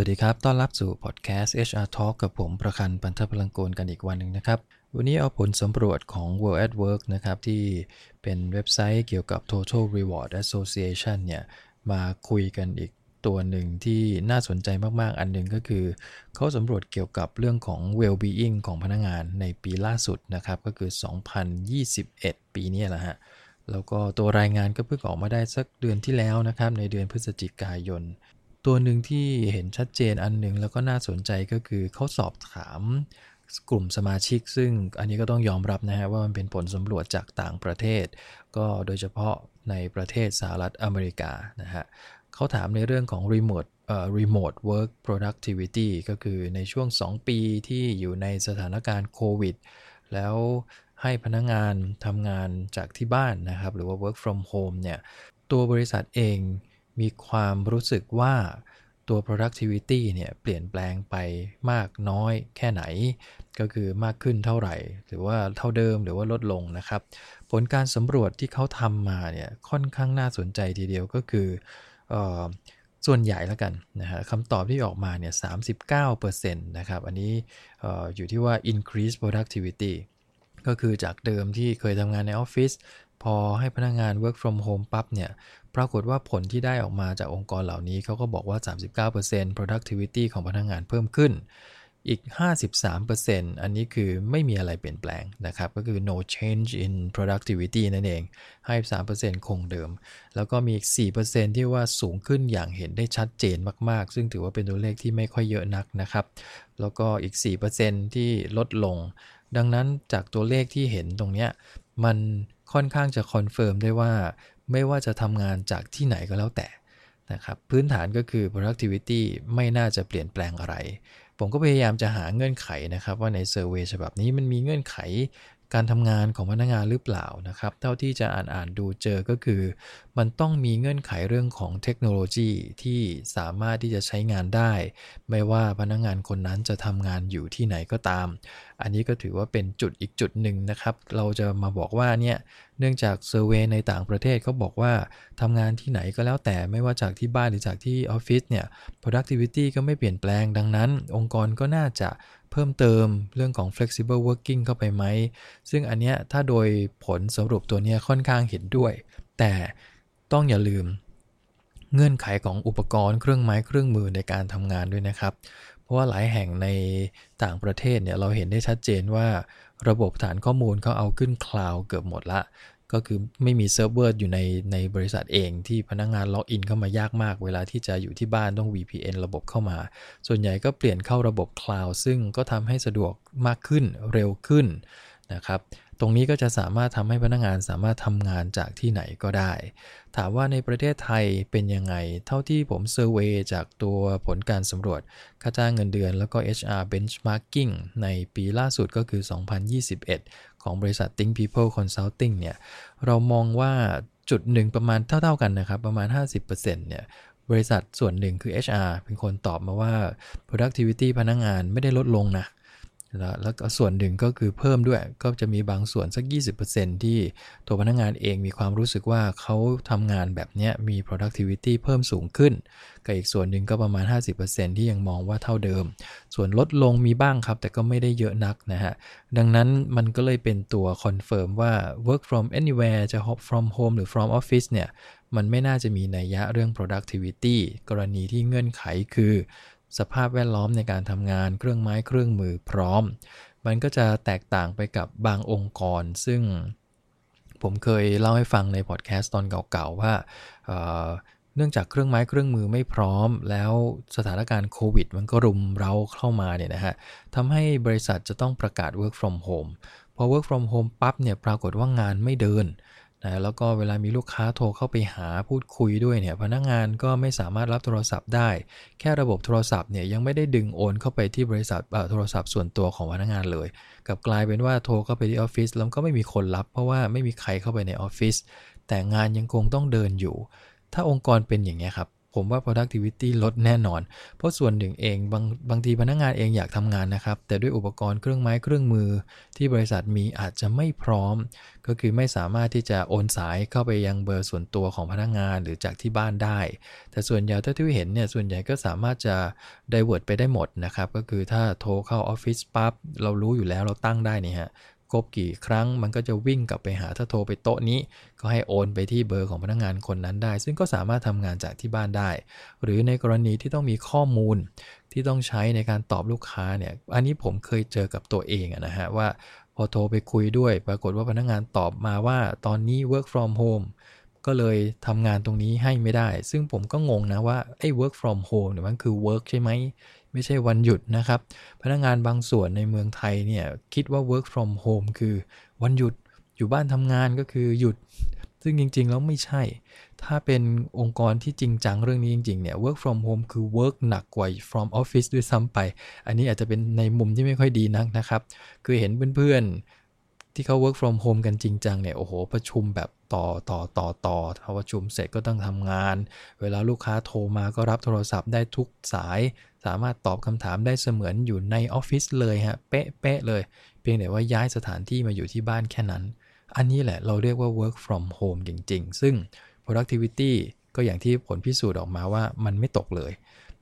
วัสดีครับ ต้อนรับสู่พอดแคสต์ HR Talk กับผมประคันปันทพลังโกลกันอีกวันหนึ่งนะครับ วันนี้เอาผลสำรวจของ World at Work นะครับ ที่เป็นเว็บไซต์เกี่ยวกับ Total Reward Association เนี่ย มาคุยกันอีกตัวหนึ่งที่น่าสนใจมาก ๆ อันหนึ่งก็คือ เขาสำรวจเกี่ยวกับเรื่องของ well-being ของพนักงานในปีล่าสุดนะครับ ก็คือ 2021 ปีนี้แหละฮะ แล้วก็ตัวรายงานก็เพิ่งออกมาได้สักเดือนที่แล้วนะครับ ในเดือนพฤศจิกายน ตัวหนึ่งที่เห็นชัดเจนอันหนึ่งแล้วก็น่าสนใจก็คือเขาสอบถามกลุ่มสมาชิก ซึ่งอันนี้ก็ต้องยอมรับนะฮะว่ามันเป็นผลสำรวจจากต่างประเทศ ก็โดยเฉพาะในประเทศสหรัฐอเมริกานะฮะเขาถามในเรื่องของ remote เอ่อ remote work productivity ก็คือในช่วง 2 ปีที่อยู่ในสถานการณ์โควิด แล้วให้พนักงงานทำงานจากที่บ้านนะครับ หรือว่า work from home เนี่ย ตัวบริษัทเอง มีความรู้สึกว่าตัว productivity เนี่ยเปลี่ยนแปลงไปมากน้อยแค่ไหน ก็คือมากขึ้นเท่าไหร่ หรือว่าเท่าเดิมหรือว่าลดลงนะครับ ผลการสำรวจที่เขาทำมาเนี่ยค่อนข้างน่าสนใจทีเดียวก็คือออส่วนใหญ่แล้วกันนะฮะคำตอบที่ออกมาเนี่ย39%นะครับ อันนี้อออยู่ที่ว่า increase productivity ก็คือจากเดิมที่เคยทำงานในออฟฟิศ พอให้พนักงงาน work from home ปั๊บเนี่ยปรากฏว่าผลที่ได้ออกมาจากองค์กรเหล่านี้เขาก็บอกว่า 39% productivity ของพนักงงานเพิ่มขึ้นอีก 53%อันนี้คือไม่มีอะไรเปลี่ยนแปลงนะครับ ก็คือ no change in productivity นั่นเอง 53%คงเดิม แล้วก็มีอีก 4%ที่ว่าสูงขึ้นอย่างเห็นได้ชัดเจนมาก ๆ ซึ่งถือว่าเป็นตัวเลขที่ไม่ค่อยเยอะนักนะครับ แล้วก็อีก 4%ที่ลดลง ดังนั้นจากตัวเลขที่เห็นตรงเนี้ย มัน ค่อนข้างจะ confirm ได้ว่า ไม่ว่าจะทำงานจากที่ไหนก็แล้วแต่นะครับพื้นฐานก็คือ productivity ไม่น่าจะเปลี่ยนแปลงอะไร ผมก็พยายามจะหาเงื่อนไขนะครับ ว่าใน survey ฉบับนี้มันมีเงื่อนไข การทำงานของพนักงานหรือเปล่านะครับ เท่าที่จะอ่านอ่านดูเจอก็คือ มันต้องมีเงื่อนไขเรื่องของเทคโนโลยีที่สามารถที่จะใช้งานได้ ไม่ว่าพนักงานคนนั้นจะทำงานอยู่ที่ไหนก็ตาม อันนี้ก็ถือว่าเป็นจุดอีกจุดหนึ่งนะครับ เราจะมาบอกว่าเนี่ยเนื่องจากเซอร์เวยในต่างประเทศเขาบอกว่าทำงานที่ไหนก็แล้วแต่ไม่ว่าจากที่บ้านหรือจากที่ออฟฟิศเนี่ย productivity ก็ไม่เปลี่ยนแปลงดังนั้น องค์กรก็น่าจะ เพิ่มเติมเรื่องของ flexible working เข้าไปไหม ซึ่งอันเนี้ยถ้าโดยผลสรุปตัวเนี้ยค่อนข้างเห็นด้วย แต่ต้องอย่าลืมเงื่อนไขของอุปกรณ์เครื่องไม้เครื่องมือในการทำงานด้วยนะครับ เพราะว่าหลายแห่งในต่างประเทศเนี่ยเราเห็นได้ชัดเจนว่าระบบฐานข้อมูลเขาเอาขึ้นคลาวด์เกือบหมดละ ก็คือไม่มีเซิร์ฟเวอร์อยู่ในในบริษัทเองที่พนักงานล็อกอินเข้ามายากมาก เวลาที่จะอยู่ที่บ้านต้อง VPN ระบบเข้ามา ส่วนใหญ่ก็เปลี่ยนเข้าระบบคลาวด์ซึ่งก็ทำให้สะดวกมากขึ้นเร็วขึ้นนะครับตรงนี้ก็จะสามารถทำให้พนักงงานสามารถทำงานจากที่ไหนก็ได้ ถามว่าในประเทศไทยเป็นยังไง เท่าที่ผมเซอร์เวยจากตัวผลการสำรวจ ค่าจ้างเงินเดือนแล้วก็ HR benchmarking ในปีล่าสุดก็คือ 2021 ของบริษัท Think People Consulting เนี่ยเรามองว่าจุดหนึ่งประมาณเท่า ๆกันนะครับประมาณ 50%เนี่ยบริษัทส่วนหนึ่งคือ HR เป็นคนตอบมาว่า productivity พนักงานไม่ได้ลดลงนะ แล้วก็ส่วนหนึ่งก็คือเพิ่มด้วยก็จะมีบางส่วนสัก 20%ที่ตัวพนักงานเองมีความรู้สึกว่าเขาทำงานแบบนี้มี productivity เพิ่มสูงขึ้นกับอีกส่วนหนึ่งก็ประมาณ 50%ที่ยังมองว่าเท่าเดิม ส่วนลดลงมีบ้างครับ แต่ก็ไม่ได้เยอะนักนะฮะ ดังนั้นมันก็เลยเป็นตัว confirm ว่า work from anywhere จะ from home หรือ from office เนี่ยมันไม่น่าจะมีนัยยะเรื่อง productivity กรณีที่เงื่อนไขคือ สภาพแวดล้อมในการทำงานเครื่องไม้เครื่องมือพร้อม มันก็จะแตกต่างไปกับบางองค์กร ซึ่งผมเคยเล่าให้ฟังในพอดแคสต์ตอนเก่าๆว่าเเนื่องจากเครื่องไม้เครื่องมือไม่พร้อม แล้วสถานการณ์โควิด มันก็รุมเร้าเข้ามาเนี่ยนะฮะทำให้บริษัทจะต้องประกาศ work from home พอ work from home ปั๊บเนี่ยปรากฏว่างานไม่เดิน นะแล้วก็เวลามีลูกค้าโทรเข้าไปหาพูดคุยด้วยเนี่ยพนักงงานก็ไม่สามารถรับโทรศัพท์ได้ แค่ระบบโทรศัพท์เนี่ยยังไม่ได้ดึงโอนเข้าไปที่บริษัทโทรศัพท์ส่วนตัวของพนักงงานเลย กับกลายเป็นว่าโทรเข้าไปที่ออฟฟิศแล้วก็ไม่มีคนรับ เพราะว่าไม่มีใครเข้าไปในออฟฟิศแต่งานยังคงต้องเดินอยู่ ถ้าองค์กรเป็นอย่างนี้ครับ ผมว่า productivity ลดแน่นอน เพราะส่วนหนึ่งเองบางบางทีพนักงานเองอยากทำงานนะครับ แต่ด้วยอุปกรณ์เครื่องไม้เครื่องมือ ที่บริษัทมีอาจจะไม่พร้อม ก็คือไม่สามารถที่จะโอนสายเข้าไปยังเบอร์ส่วนตัวของพนักงานหรือจากที่บ้านได้ แต่ส่วนใหญ่ถ้าที่เห็นเนี่ยส่วนใหญ่ก็สามารถจะ divert ไปได้หมดนะครับ ก็คือถ้าโทรเข้าออฟฟิศปั๊บเรารู้อยู่แล้วเราตั้งได้นี่ฮะ ครบกี่ครั้ง มันก็จะวิ่งกลับไปหาถ้าโทรไปโต๊ะนี้ ก็ให้โอนไปที่เบอร์ของพนักงานคนนั้นได้ ซึ่งก็สามารถทำงานจากที่บ้านได้ หรือในกรณีที่ต้องมีข้อมูลที่ต้องใช้ในการตอบลูกค้าเนี่ย อันนี้ผมเคยเจอกับตัวเองนะฮะว่าพอโทรไปคุยด้วย ปรากฏว่าพนักงานตอบมาว่าตอนนี้ work from home ก็เลยทำงานตรงนี้ให้ไม่ได้ ซึ่งผมก็งงนะว่าไอ้ work from home เนี่ยมันคือ work ใช่ไหม ไม่ใช่วันหยุดนะครับ พนักงานบางส่วนในเมืองไทยเนี่ยคิดว่า work from home คือวันหยุดอยู่บ้านทำงานก็คือหยุด ซึ่งจริง ๆ แล้วไม่ใช่ ถ้าเป็นองค์กรที่จริงจังเรื่องนี้จริง ๆ เนี่ย work from home คือ work หนักกว่า from office ด้วยซ้ำไป อันนี้อาจจะเป็นในมุมที่ไม่ค่อยดีนักนะครับ คือเห็นเพื่อนๆ ที่เขา work from home กันจริงจังเนี่ยโอ้โห ประชุมแบบต่อต่อต่อต่อพอประชุมเสร็จก็ต้องทำงาน เวลาลูกค้าโทรมาก็รับโทรศัพท์ได้ทุกสาย สามารถตอบคำถามได้เสมือนอยู่ในออฟฟิศเลยฮะ เป๊ะเป๊ะเลย เพียงแต่ว่าย้ายสถานที่มาอยู่ที่บ้านแค่นั้น อันนี้แหละเราเรียกว่า work from home จริง ๆ ซึ่ง productivity ก็อย่างที่ผลพิสูจน์ออกมาว่ามันไม่ตกเลย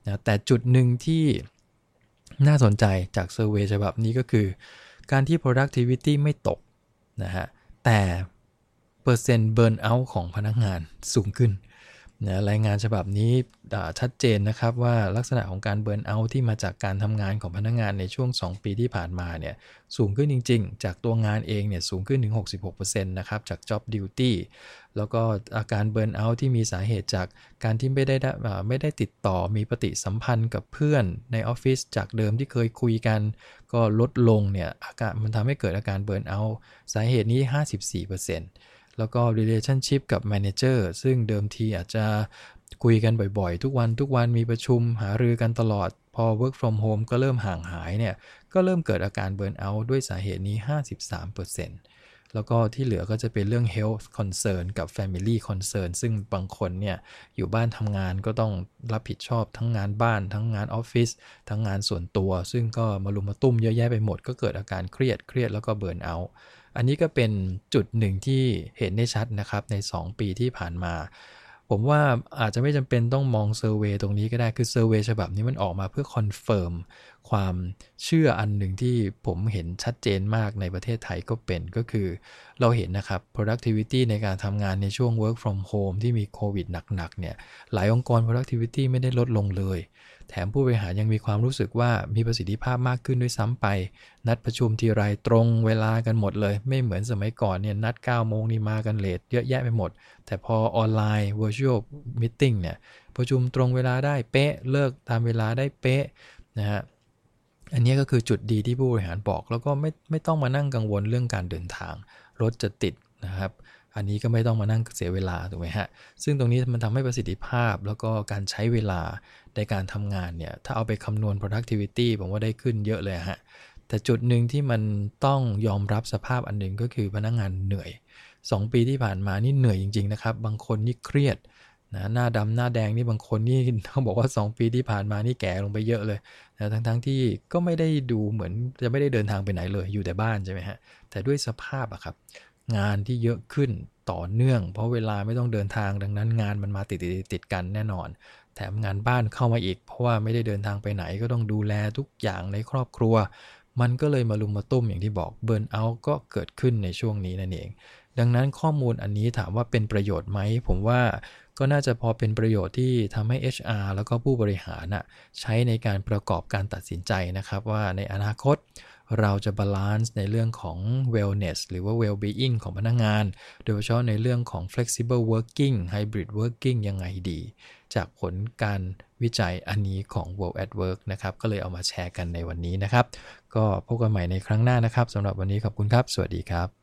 นะแต่จุดหนึ่งที่น่าสนใจจากเซอร์เวยฉบับนี้ก็คือ การที่ productivity ไม่ตก นะฮะแต่เปอร์เซ็นต์เบิร์นเอาท์ของพนักงานสูงขึ้น นะรายงานฉบับนี้ชัดเจนนะครับว่าลักษณะของการเบิร์นเอาที่มาจากการทำงานของพนักงานในช่วง 2 ปีที่ผ่านมาเนี่ยสูงขึ้นจริง ๆ จากตัวงานเองเนี่ยสูงขึ้นถึง 66%นะครับจาก job duty แล้วก็อาการเบิร์นเอาที่มีสาเหตุจากการที่ไม่ได้ไม่ได้ติดต่อมีปฏิสัมพันธ์กับเพื่อนในออฟฟิศจากเดิมที่เคยคุยกัน ก็ลดลงเนี่ยอาการมันทำให้เกิดอาการเบิร์นเอาสาเหตุนี้ 54% แล้วก็ relationship กับ manager ซึ่งเดิมทีอาจจะคุยกันบ่อยๆ ทุกวันทุกวันมีประชุมหารือกันตลอด พอ work from home ก็เริ่มห่างหายเนี่ย ก็เริ่มเกิดอาการเบิร์นเอาท์ด้วยสาเหตุนี้ 53%แล้วก็ที่เหลือก็จะเป็นเรื่อง health concern กับ family concern ซึ่งบางคนเนี่ย อยู่บ้านทำงานก็ต้องรับผิดชอบทั้งงานบ้าน ทั้งงานออฟฟิศทั้งงานส่วนตัว ซึ่งก็มาลุมมาตุ้มเยอะแยะไปหมดก็เกิดอาการเครียดเครียดแล้วก็เบิร์นเอาท์ อันนี้ก็เป็นจุดหนึ่งที่เห็นได้ชัดนะครับใน 2 ปีที่ผ่านมา ผมว่าอาจจะไม่จำเป็นต้องมอง survey ตรงนี้ก็ได้คือ survey ฉบับนี้มันออกมาเพื่อ confirm ความเชื่ออันหนึ่งที่ผมเห็นชัดเจนมากในประเทศไทยก็เป็นก็คือเราเห็นนะครับ productivity ในการทำงานในช่วง work from home ที่มีโควิดหนักๆเนี่ยหลายองค์กร productivity ไม่ได้ลดลงเลย แถมผู้บริหารยังมีความรู้สึกว่ามีประสิทธิภาพมากขึ้นด้วยซ้ำไป นัดประชุมทีไรตรงเวลากันหมดเลย ไม่เหมือนสมัยก่อนเนี่ยนัด 9 โมงนี่มากัน late เยอะแยะไปหมด แต่พอออนไลน์ virtual meeting เนี่ยประชุมตรงเวลาได้เป๊ะเลิกตามเวลาได้เป๊ะนะฮะ อันนี้ก็คือจุดดีที่ผู้บริหารบอก แล้วก็ไม่ไม่ต้องมานั่งกังวลเรื่องการเดินทาง รถจะติดนะครับ อันนี้ก็ไม่ต้องมานั่งเสียเวลาถูกไหมฮะซึ่งตรงนี้มันทำให้ประสิทธิภาพ แล้วก็การใช้เวลาในการทำงานเนี่ยถ้าเอาไปคำนวณ productivity ผมว่าได้ขึ้นเยอะเลยฮะแต่จุดหนึ่งที่มันต้องยอมรับสภาพอันหนึ่งก็คือพนักงงานเหนื่อย 2 ปีที่ผ่านมานี่เหนื่อยจริงๆนะครับ บางคนนี่เครียด นะหน้าดำหน้าแดงนี่บางคนนี่เขาบอกว่า 2 ปีที่ผ่านมานี่แก่ลงไปเยอะเลยนะทั้งๆทที่ก็ไม่ได้ดูเหมือนจะไม่ได้เดินทางไปไหนเลยอยู่แต่บ้านใช่ไหมฮะแต่ด้วยสภาพอะครับ งานที่เยอะขึ้นต่อเนื่อง เพราะเวลาไม่ต้องเดินทางดังนั้นงานมันมาติดติดติดกันแน่นอน แถมงานบ้านเข้ามาอีก เพราะว่าไม่ได้เดินทางไปไหนก็ต้องดูแลทุกอย่างในครอบครัว มันก็เลยมะรุมมะตุ้มอย่างที่บอก burnout ก็เกิดขึ้นในช่วงนี้นั่นเอง ดังนั้นข้อมูลอันนี้ถามว่าเป็นประโยชน์ไหม ผมว่าก็น่าจะพอเป็นประโยชน์ที่ทำให้ HR แล้วก็ผู้บริหารนะใช้ในการประกอบการตัดสินใจนะครับ ว่าในอนาคตเราจะ balance ในเรื่องของ wellness หรือว่า well-being ของพนักงาน โดยเฉพาะในเรื่องของ flexible working hybrid working ยังไงดี จากผลการวิจัยอันนี้ของ World at Work นะครับ ก็เลยเอามาแชร์กันในวันนี้นะครับ ก็พบกันใหม่ในครั้งหน้านะครับสำหรับวันนี้ขอบคุณครับ สวัสดีครับ